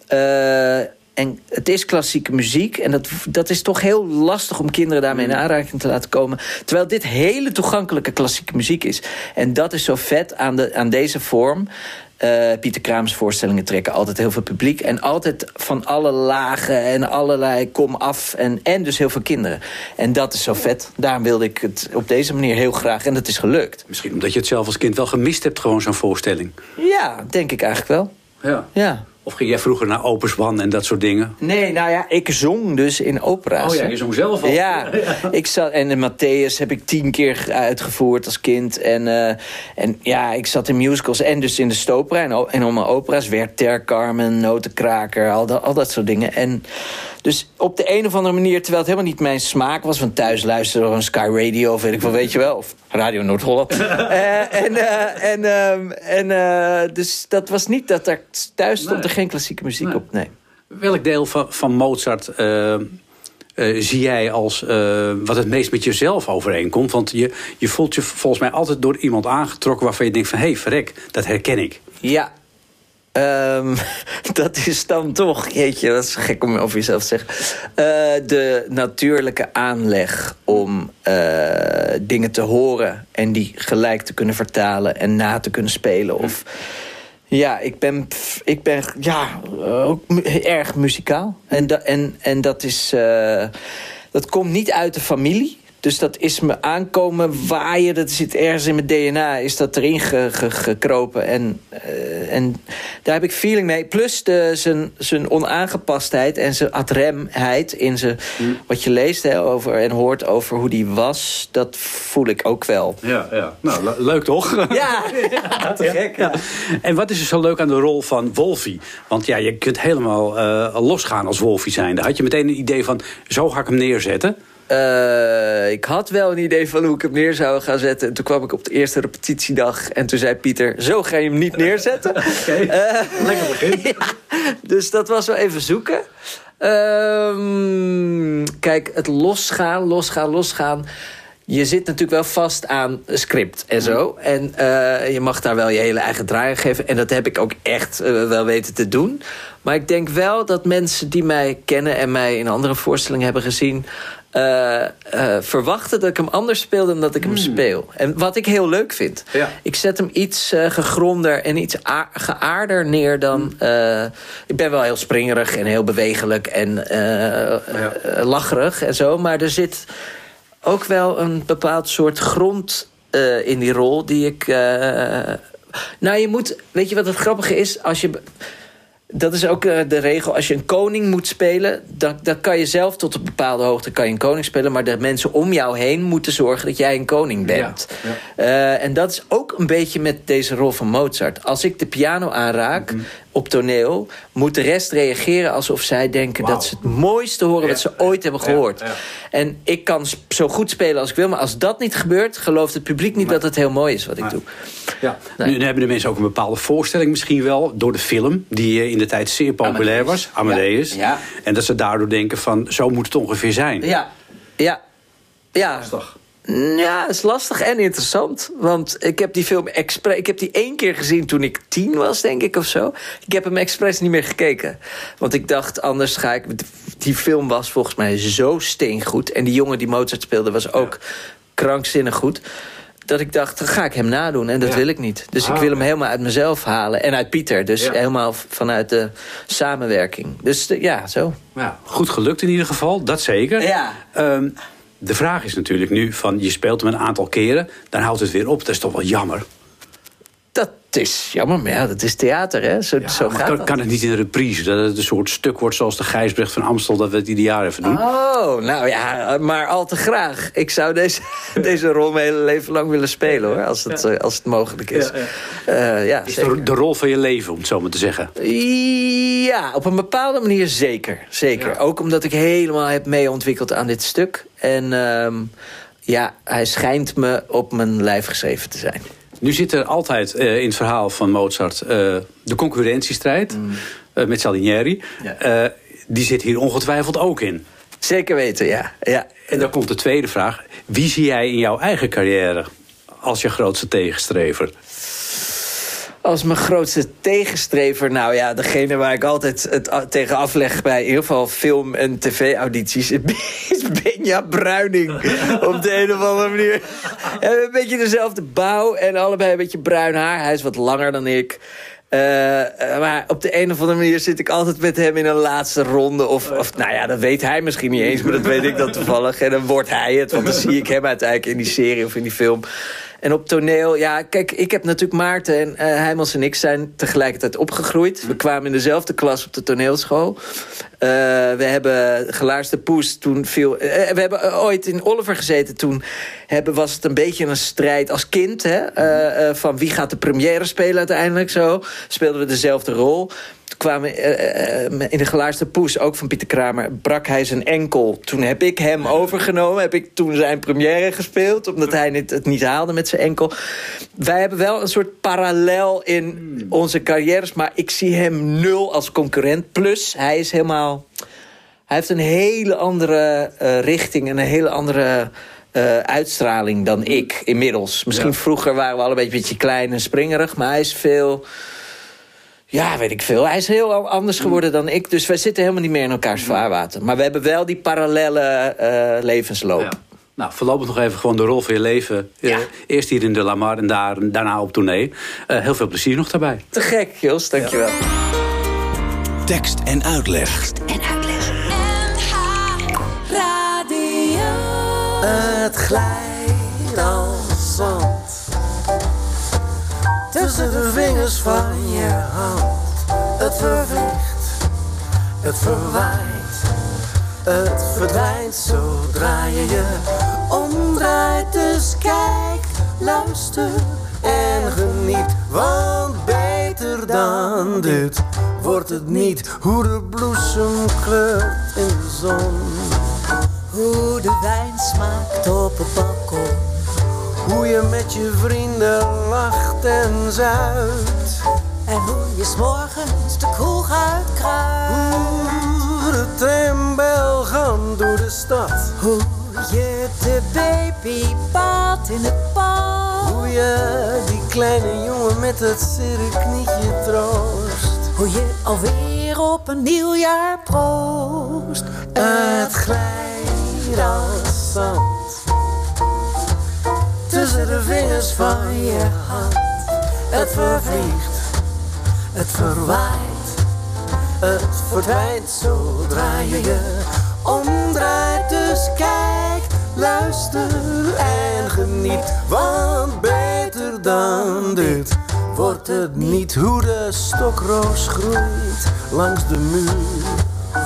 L: Eh, en het is klassieke muziek. En dat, dat is toch heel lastig om kinderen daarmee in aanraking te laten komen. Terwijl dit hele toegankelijke klassieke muziek is. En dat is zo vet aan, de, aan deze vorm. Eh, Pieter Kraams voorstellingen trekken altijd heel veel publiek. En altijd van alle lagen en allerlei kom af. En, en dus heel veel kinderen. En dat is zo vet. Daarom wilde ik het op deze manier heel graag. En dat is gelukt.
C: Misschien omdat je het zelf als kind wel gemist hebt, gewoon zo'n voorstelling.
L: Ja, denk ik eigenlijk wel.
C: Ja.
L: Ja.
C: Of ging jij vroeger naar Opus One en dat soort dingen?
L: Nee, nou ja, ik zong dus in opera's.
C: Oh ja, je zong zelf al.
L: Ja, [LAUGHS] ik zat, en de Matthäus heb ik tien keer uitgevoerd als kind. En, eh, en ja, ik zat in musicals en dus in de Stopera en, en allemaal opera's. Werther, Carmen, Notenkraker, al dat, al dat soort dingen. En dus op de een of andere manier, terwijl het helemaal niet mijn smaak was... van thuis luisteren een Sky Radio of weet ik wel, weet je wel. Of Radio Noord-Holland. [LAUGHS] Eh, en eh, en, ehm, en eh, dus dat was niet dat er thuis stond er geen klassieke muziek op, nee.
C: Welk deel van, van Mozart zie jij als wat het meest met jezelf overeenkomt? Want je, je voelt je volgens mij altijd door iemand aangetrokken waarvan je denkt van... hé, hey, verrek, dat herken ik.
L: Ja. Ehm, [LAUGHS] dat is dan toch, jeetje, dat is gek om over jezelf te zeggen. Eh, de natuurlijke aanleg om eh, dingen te horen en die gelijk te kunnen vertalen en na te kunnen spelen. Of ja, ik ben, ik ben ja, ook mu- erg muzikaal. En, da- en, en dat is. eh, dat komt niet uit de familie. Dus dat is me aankomen waaien. Dat zit ergens in mijn DNA. Is dat erin ge- ge- gekropen. En, eh, en daar heb ik feeling mee. Plus de, zijn, zijn onaangepastheid en zijn adremheid in zijn, wat je leest hè, over, en hoort over hoe die was. Dat voel ik ook wel.
C: Ja, ja. Nou, le- leuk toch?
L: Ja, [LAUGHS] te gek. Ja.
C: En wat is er zo leuk aan de rol van Wolfie? Want ja, je kunt helemaal eh, losgaan als Wolfie zijnde. Had je meteen een idee van, zo ga ik hem neerzetten?
L: Eh, ik had wel een idee van hoe ik hem neer zou gaan zetten. En toen kwam ik op de eerste repetitiedag. En toen zei Pieter, zo ga je hem niet neerzetten. [LAUGHS] Eh,
C: Lekker begin. [LAUGHS]
L: ja, dus dat was wel even zoeken. Ehm, kijk, het losgaan, losgaan, losgaan. Je zit natuurlijk wel vast aan script en zo. En eh, je mag daar wel je hele eigen draai aan geven. En dat heb ik ook echt wel weten te doen. Maar ik denk wel dat mensen die mij kennen... en mij in andere voorstellingen hebben gezien... eh, verwachten dat ik hem anders speel dan dat ik hem speel. En wat ik heel leuk vind.
C: Ja.
L: Ik zet hem iets eh, gegronder en iets geaarder neer dan... eh, ik ben wel heel springerig en heel bewegelijk en eh, lacherig en zo. Maar er zit ook wel een bepaald soort grond in die rol die ik... nou, je moet... Weet je wat het grappige is? Als je... Dat is ook eh, de regel. Als je een koning moet spelen, dan, dan kan je zelf tot een bepaalde hoogte kan je een koning spelen. Maar de mensen om jou heen moeten zorgen dat jij een koning bent. Eh, en dat is ook een beetje met deze rol van Mozart. Als ik de piano aanraak op toneel, moet de rest reageren alsof zij denken dat ze het mooiste horen wat ze ooit hebben gehoord. En ik kan zo goed spelen als ik wil, maar als dat niet gebeurt, gelooft het publiek niet dat het heel mooi is wat ik doe.
C: Ja. Nu, nu hebben de mensen ook een bepaalde voorstelling misschien wel... door de film, die eh, in de tijd zeer populair was. Amadeus.
L: Ja.
C: En dat ze daardoor denken van, zo moet het ongeveer zijn.
L: Ja, ja, ja. Ja, het is lastig en interessant. Want ik heb die film expres. Ik heb die één keer gezien toen ik tien was, denk ik, of zo. Ik heb hem expres niet meer gekeken. Want ik dacht, anders ga ik. Die film was volgens mij zo steengoed. En die jongen die Mozart speelde was ook krankzinnig goed. Dat ik dacht, dan ga ik hem nadoen. En dat
C: Ja.
L: wil ik niet. Dus ik
C: Ah,
L: wil hem helemaal uit mezelf halen. En uit Pieter. Dus
C: Ja.
L: helemaal vanuit de samenwerking. Dus de- ja, zo.
C: Ja, goed gelukt in ieder geval, dat zeker.
L: Ja.
C: Ehm, de vraag is natuurlijk nu van je speelt hem een aantal keren, dan houdt het weer op. Dat is toch wel jammer.
L: Dat is jammer, maar ja, dat is theater, hè? Zo, zo gaat
C: kan,
L: dat.
C: kan het niet in reprise? Dat het een soort stuk wordt zoals de Gijsbrecht van Amstel... dat we het ieder jaar even doen?
L: Oh, nou ja, maar al te graag. Ik zou deze, [LAUGHS] deze rol mijn hele leven lang willen spelen, hoor. Als het, eh, als het mogelijk is. Ja, ja.
C: is
L: zeker.
C: de, de rol van je leven, om het zo maar te zeggen.
L: Ja, op een bepaalde manier zeker. Zeker. Ook omdat ik helemaal heb meeontwikkeld aan dit stuk. En ehm, ja, hij schijnt me op mijn lijf geschreven te zijn.
C: Nu zit er altijd eh, in het verhaal van Mozart eh, de concurrentiestrijd eh, met Salieri. Die zit hier ongetwijfeld ook in.
L: Zeker weten, ja. ja.
C: En dan komt de tweede vraag. Wie zie jij in jouw eigen carrière als je grootste tegenstrever?
L: Als mijn grootste tegenstrever, nou ja, degene waar ik altijd het tegen afleg bij in ieder geval film- en tv-audities, is Benja Bruining. Op de een of andere manier. Hebben een beetje dezelfde bouw en allebei een beetje bruin haar. Hij is wat langer dan ik. Eh, eh, maar op de een of andere manier zit ik altijd met hem in een laatste ronde. Of, of nou ja, dat weet hij misschien niet eens, maar dat weet ik dan toevallig. En dan wordt hij het, want dan zie ik hem uiteindelijk in die serie of in die film. En op toneel, ja, kijk, ik heb natuurlijk Maarten en eh Heimels en ik zijn tegelijkertijd opgegroeid. We kwamen in dezelfde klas op de toneelschool. Eh, we hebben Gelaarste Poes toen viel. eh, we hebben ooit in Oliver gezeten. Toen hebben, was het een beetje een strijd als kind. Hè, van wie gaat de première spelen uiteindelijk zo. Speelden we dezelfde rol. Toen kwamen we eh, eh, in de Gelaarste Poes, ook van Pieter Kramer, brak hij zijn enkel. Toen heb ik hem overgenomen. Heb ik toen zijn première gespeeld. Omdat hij het, het niet haalde met zijn enkel. Wij hebben wel een soort parallel in onze carrières. Maar ik zie hem nul als concurrent. Plus, hij is helemaal... Hij heeft een hele andere eh, richting en een hele andere eh, uitstraling dan ik inmiddels. Misschien
C: Ja.
L: vroeger waren we allebei een beetje klein en springerig, maar hij is veel. Ja, weet ik veel. Hij is heel anders geworden dan ik. Dus wij zitten helemaal niet meer in elkaars vaarwater. Maar we hebben wel die parallele eh, levensloop.
C: Nou, voorlopig nog even gewoon de rol van je leven. Eh, eerst hier in de Lamar en daar, daarna op tournee. Eh, heel veel plezier nog daarbij.
L: Te gek, Jos. Dankjewel.
I: Tekst en uitleg.
D: Radio.
M: Het glijdt als zand tussen de vingers van je hand. Het vervliegt, het verwaait, het verdwijnt zodra je je omdraait. Dus kijk, luister en geniet, want beter dan dit wordt het niet. Hoe de bloesem kleurt in de zon.
D: Hoe de wijn smaakt op het balkon.
M: Hoe je met je vrienden lacht en zuipt.
D: En hoe je s'morgens de kroeg uitkruipt.
M: Hoe de trambel gaat door de stad.
D: Hoe je de baby baat in het bad.
M: Hoe je die kleine jongen met het zere knietje troost.
D: Hoe je alweer op een nieuw jaar proost.
M: Het glijdt als zand. Tussen de vingers van je hand. Het vervliegt, het verwaait. Het verdwijnt zodra je je omdraait. Dus kijk, luister en geniet. Want beter dan dit wordt het niet. Hoe de stokroos groeit langs de muur.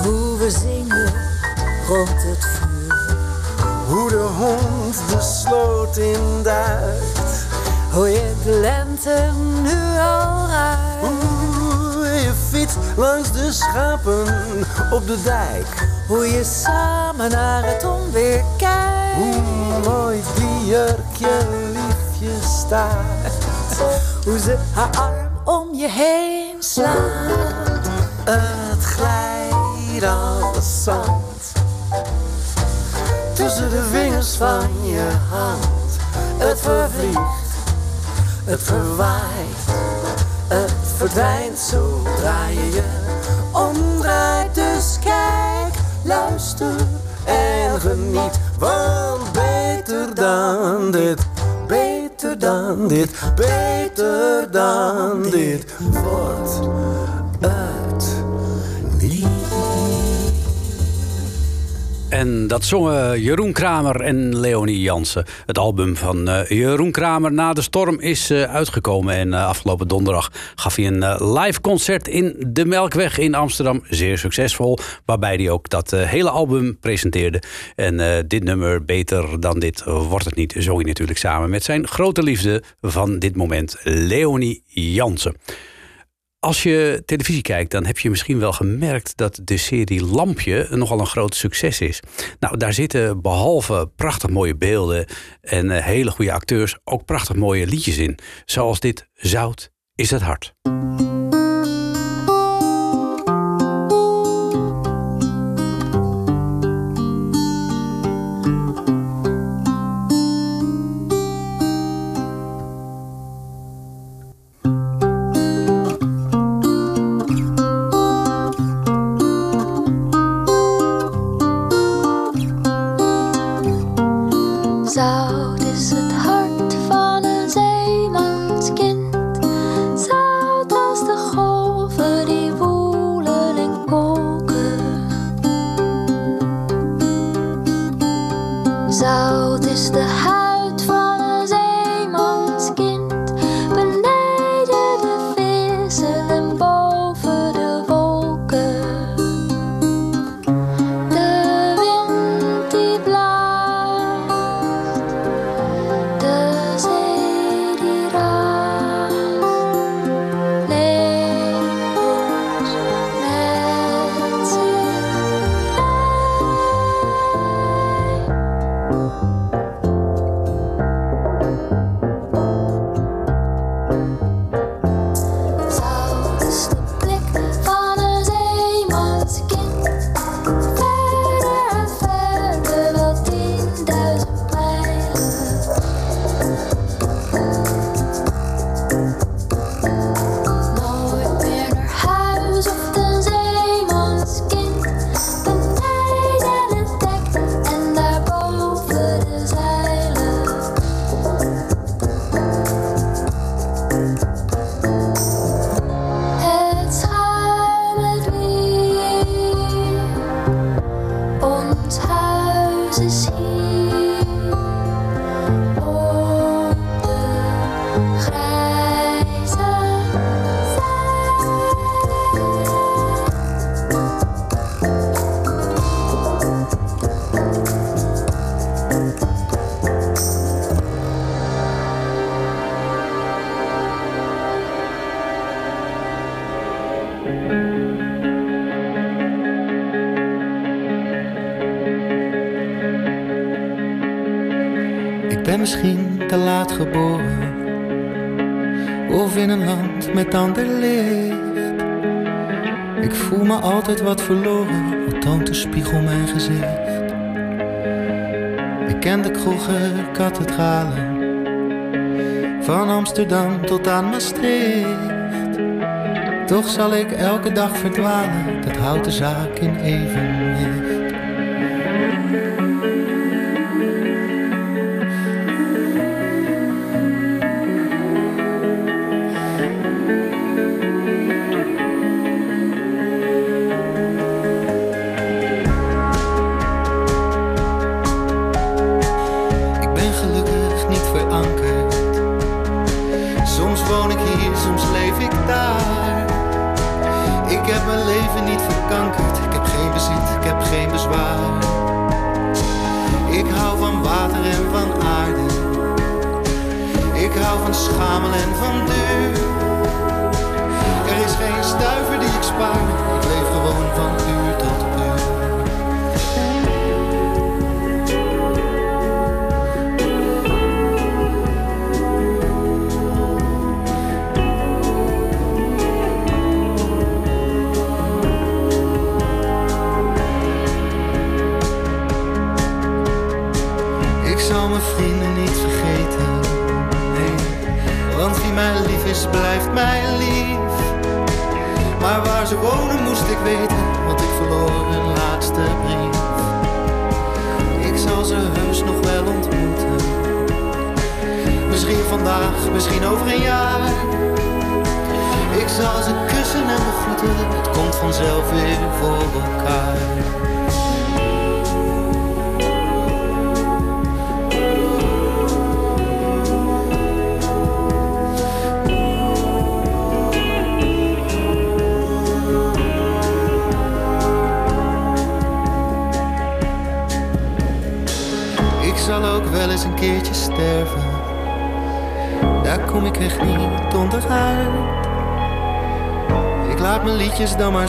D: Hoe we zingen rond het vuur.
M: Hoe de hond de sloot in duikt.
D: Hoe je de lente nu al ruikt.
M: Hoe je fietst langs de schapen op de dijk.
D: Hoe je samen naar het onweer kijkt.
M: Hoe mooi die jurkje liefje staat.
D: Hoe ze haar arm om je heen slaat.
M: Het glijdt als zand. Tussen de vingers van je hand. Het vervliegt, het verwaait. Het verdwijnt zodra je je omdraait. Dus kijk, luister en geniet. Want beter dan dit, beter dan dit, beter dan dit wordt
C: En
N: dat zongen Jeroen Kramer en Leonie Jansen. Het album van uh, Jeroen Kramer Na de Storm is uh, uitgekomen. En uh, afgelopen donderdag gaf hij een live concert in de Melkweg in Amsterdam. Zeer succesvol. Waarbij hij ook dat hele album presenteerde. En dit nummer, Beter dan dit, wordt het niet. Zong hij natuurlijk samen met zijn grote liefde van dit moment, Leonie Jansen. Als je televisie kijkt, dan heb je misschien wel gemerkt dat de serie Lampje nogal een groot succes is. Nou, daar zitten behalve prachtig mooie beelden en eh, hele goede acteurs ook prachtig mooie liedjes in. Zoals dit Zout is het hart.
O: Tot aan Maastricht. Toch zal ik elke dag verdwalen, dat houdt de zaak in evenwicht.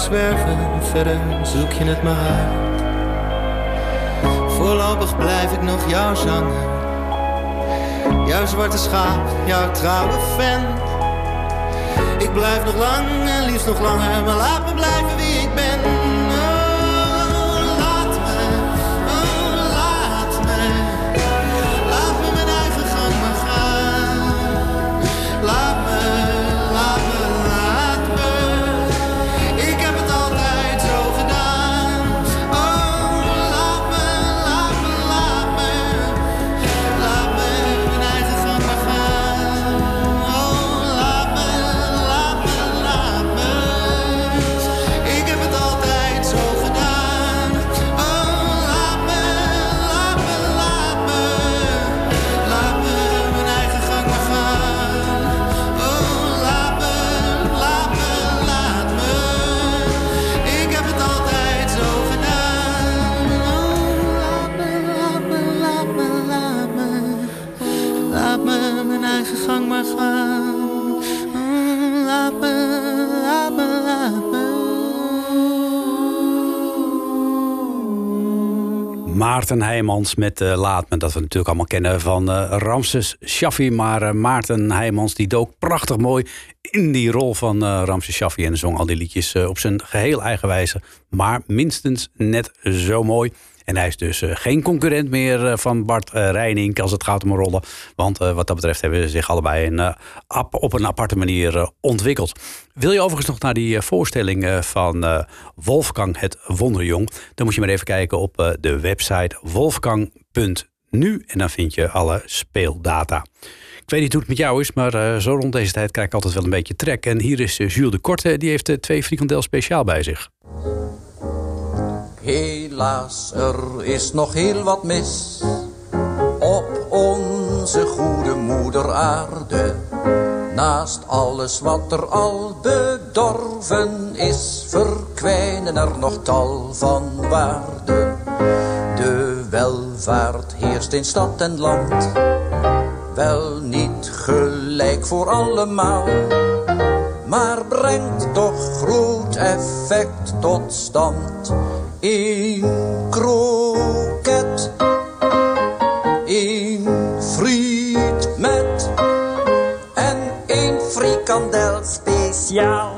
O: Zwerven, verder zoek je het maar uit. Voorlopig blijf ik nog jouw zanger. Jouw zwarte schaap, jouw trouwe fan. Ik blijf nog lang en liefst nog langer, maar laat me blijven wie ik ben.
C: Heijmans met uh, Laat Me. Dat we natuurlijk allemaal kennen van uh, Ramses Shaffi. Maar uh, Maarten Heijmans die dook prachtig mooi in die rol van Ramses Shaffi. En zong al die liedjes op zijn geheel eigen wijze. Maar minstens net zo mooi. En hij is dus geen concurrent meer van Bart Reining als het gaat om rollen. Want wat dat betreft hebben ze zich allebei een, op een aparte manier ontwikkeld. Wil je overigens nog naar die voorstelling van Wolfgang het Wonderjong? Dan moet je maar even kijken op de website wolfgang.nu. En dan vind je alle speeldata. Ik weet niet hoe het met jou is, maar zo rond deze tijd krijg ik altijd wel een beetje trek. En hier is Jules de Korte, die heeft twee frikandel speciaal bij zich.
P: Helaas, er is nog heel wat mis op onze goede moeder aarde. Naast alles wat er al bedorven is, verkwijnen er nog tal van waarden. De welvaart heerst in stad en land, wel niet gelijk voor allemaal maar brengt toch groot effect tot stand. Eén kroket, één friet met en één frikandel speciaal.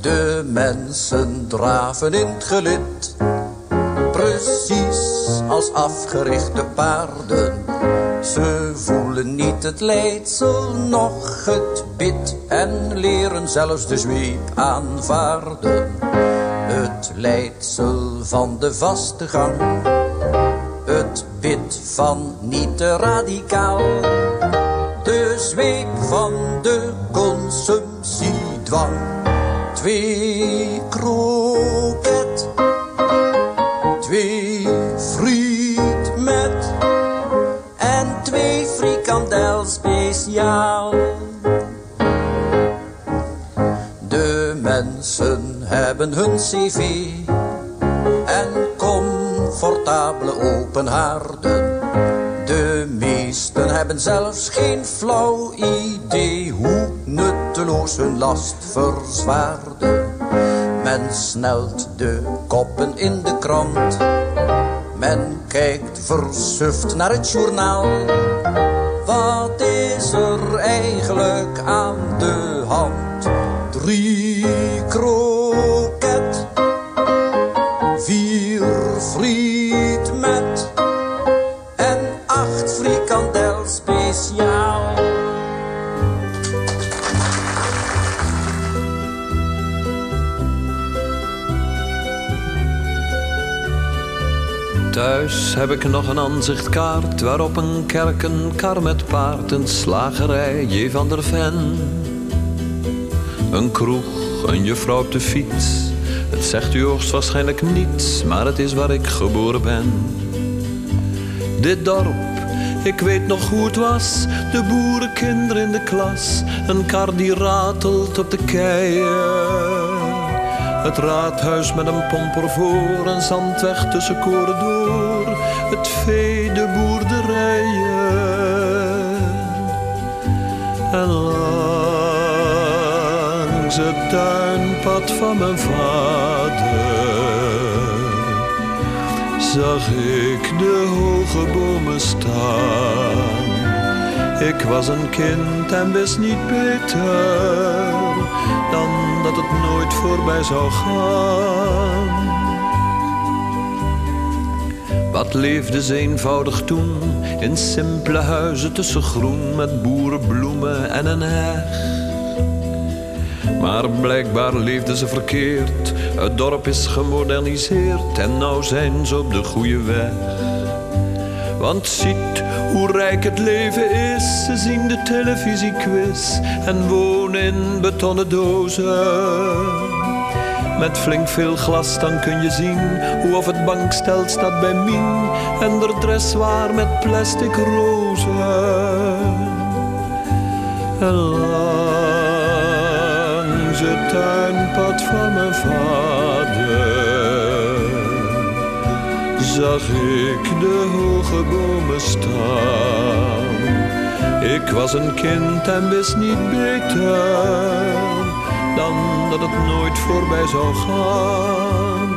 P: De mensen draven in het gelid, precies als afgerichte paarden. Ze voelen niet het leidsel, nog het bid en leren zelfs de zweep aanvaarden. Het leidsel van de vaste gang, het bid van niet te radicaal. De zweep van de consumptiedwang, twee hebben hun cv en comfortabele open haarden. De meesten hebben zelfs geen flauw idee hoe nutteloos hun last verzwaarde. Men snelt de koppen in de krant. Men kijkt versuft naar het journaal. Wat is er eigenlijk aan de hand? Drie vier friet met en acht frikandel speciaal.
Q: Thuis heb ik nog een aanzichtkaart waarop een kerk, een kar met paard, een slagerij, J. van der Ven. Een kroeg, een juffrouw op de fiets. Het zegt u hoogstwaarschijnlijk niets, maar het is waar ik geboren ben. Dit dorp, ik weet nog hoe het was, de boerenkinderen in de klas. Een kar die ratelt op de keien. Het raadhuis met een pomper voor, een zandweg tussen koren door. Het vee, de boerderijen. Het tuinpad van mijn vader zag ik de hoge bomen staan. Ik was een kind en wist niet beter dan dat het nooit voorbij zou gaan. Wat leefde ze eenvoudig toen in simpele huizen tussen groen met boerenbloemen en een heg. Maar blijkbaar leefden ze verkeerd. Het dorp is gemoderniseerd en nou zijn ze op de goede weg. Want ziet hoe rijk het leven is. Ze zien de televisiequiz en wonen in betonnen dozen. Met flink veel glas dan kun je zien hoe of het bankstel staat bij Mien en de dress waar met plastic rozen. Tuinpad van mijn vader zag ik de hoge bomen staan. Ik was een kind en wist niet beter dan dat het nooit voorbij zou gaan.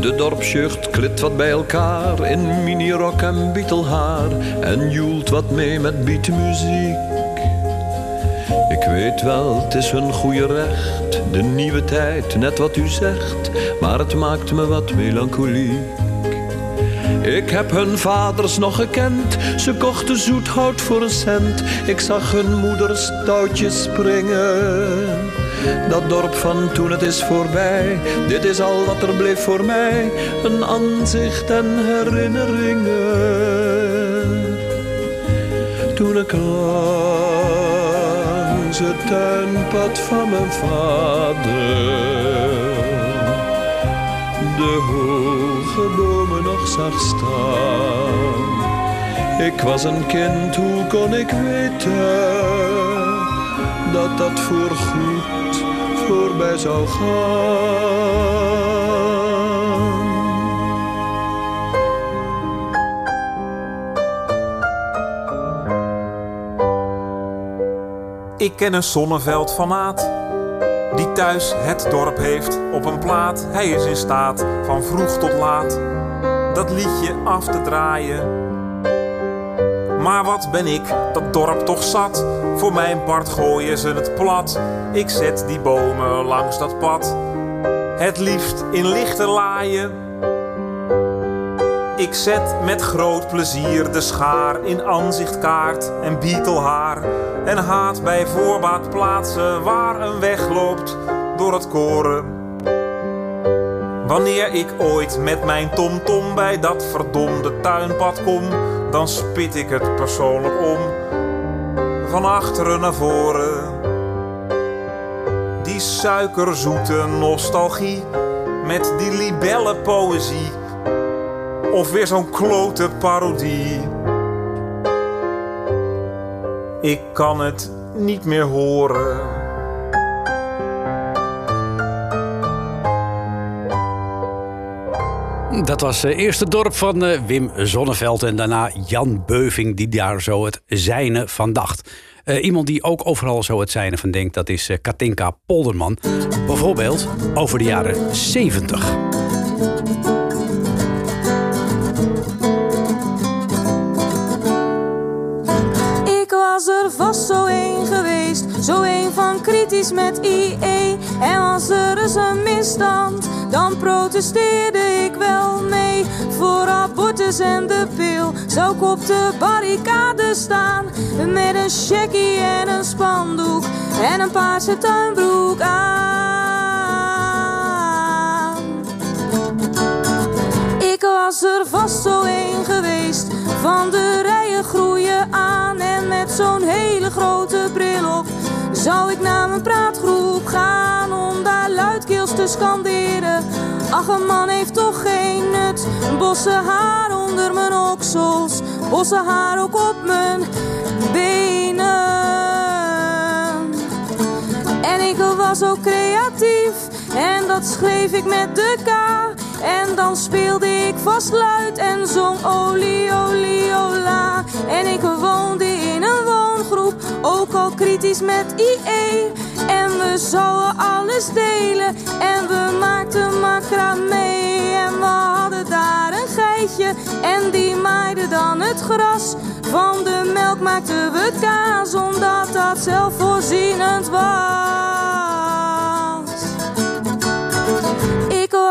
Q: De dorpsjeugd klit wat bij elkaar in minirok en bietelhaar en joelt wat mee met beatmuziek. Weet wel, het is hun goede recht, de nieuwe tijd, net wat u zegt, maar het maakt me wat melancholiek. Ik heb hun vaders nog gekend, ze kochten zoet hout voor een cent. Ik zag hun moeders touwtjes springen. Dat dorp van toen het is voorbij, dit is al wat er bleef voor mij. Een aanzicht en herinneringen. Toen ik het tuinpad van mijn vader de hoge bomen nog zag staan. Ik was een kind, hoe kon ik weten dat dat voorgoed voorbij zou gaan?
R: Ik ken een zonneveld van maat die thuis het dorp heeft op een plaat. Hij is in staat van vroeg tot laat dat liedje af te draaien. Maar wat ben ik dat dorp toch zat? Voor mijn part gooien ze het plat. Ik zet die bomen langs dat pad, het liefst in lichte laaien. Ik zet met groot plezier de schaar in aanzichtkaart en bietelhaar. En haat bij voorbaat plaatsen waar een weg loopt door het koren. Wanneer ik ooit met mijn tomtom bij dat verdomde tuinpad kom, dan spit ik het persoonlijk om. Van achteren naar voren. Die suikerzoete nostalgie met die libelle poëzie. Of weer zo'n klote parodie. Ik kan het niet meer horen.
C: Dat was het eerste dorp van eh, Wim Zonneveld en daarna Jan Beuving die daar zo het zijne van dacht. Eh, iemand die ook overal zo het zijne van denkt, dat is eh, Katinka Polderman. Bijvoorbeeld over de jaren 70.
D: Was er vast zo één geweest, zo één van kritisch met IE. En was er eens een misstand, dan protesteerde ik wel mee. Voor abortus en de pil zou ik op de barricade staan. Met een checkie en een spandoek en een paarse tuinbroek aan. Ik was er vast zo één geweest, van de rijen groeien aan. En met zo'n hele grote bril op, zou ik naar mijn praatgroep gaan om daar luidkeels te scanderen. Ach, een man heeft toch geen nut, bossen haar onder mijn oksels, bossen haar ook op mijn benen. En ik was was ook creatief en dat schreef ik met de K. En dan speelde ik vast luid en zong oli, oli, ola. En ik woonde in een woongroep, ook al kritisch met IE. En we zouden alles delen en we maakten macramé. En we hadden daar een geitje en die maaide dan het gras. Van de melk maakten we kaas, omdat dat zelfvoorzienend was.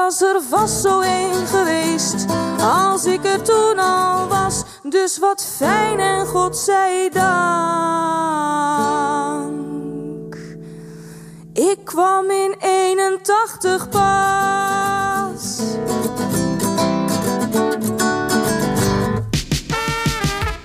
D: Was er vast zo een geweest, als ik er toen al was. Dus wat fijn en God zij dank. Ik kwam in 81 pas.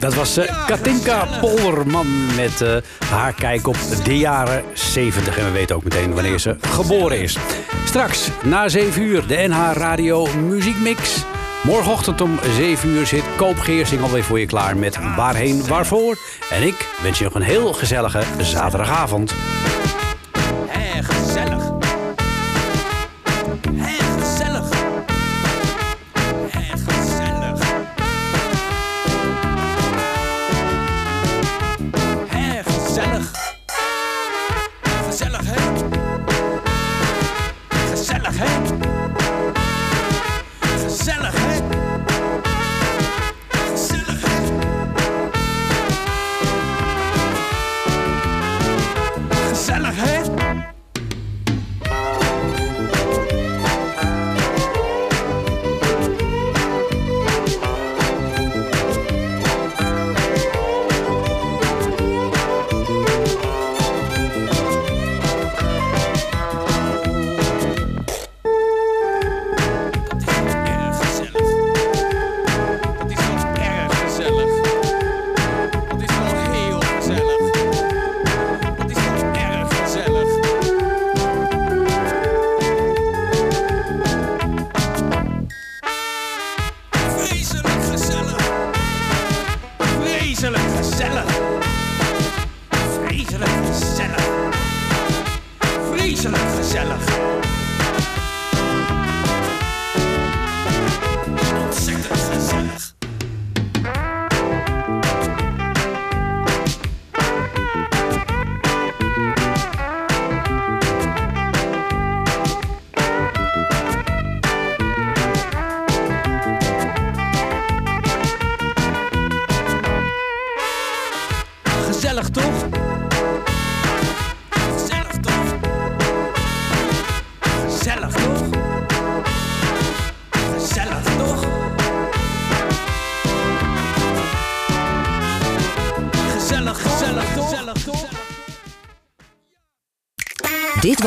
K: Dat was eh, Katinka Polderman met eh, haar kijk op de jaren 70. En we weten ook meteen wanneer ze geboren is. Straks na 7 uur de NH Radio Muziekmix. Morgenochtend om 7 uur zit Koop Geersing alweer voor je klaar met Waarheen Waarvoor. En ik wens je nog een heel gezellige zaterdagavond.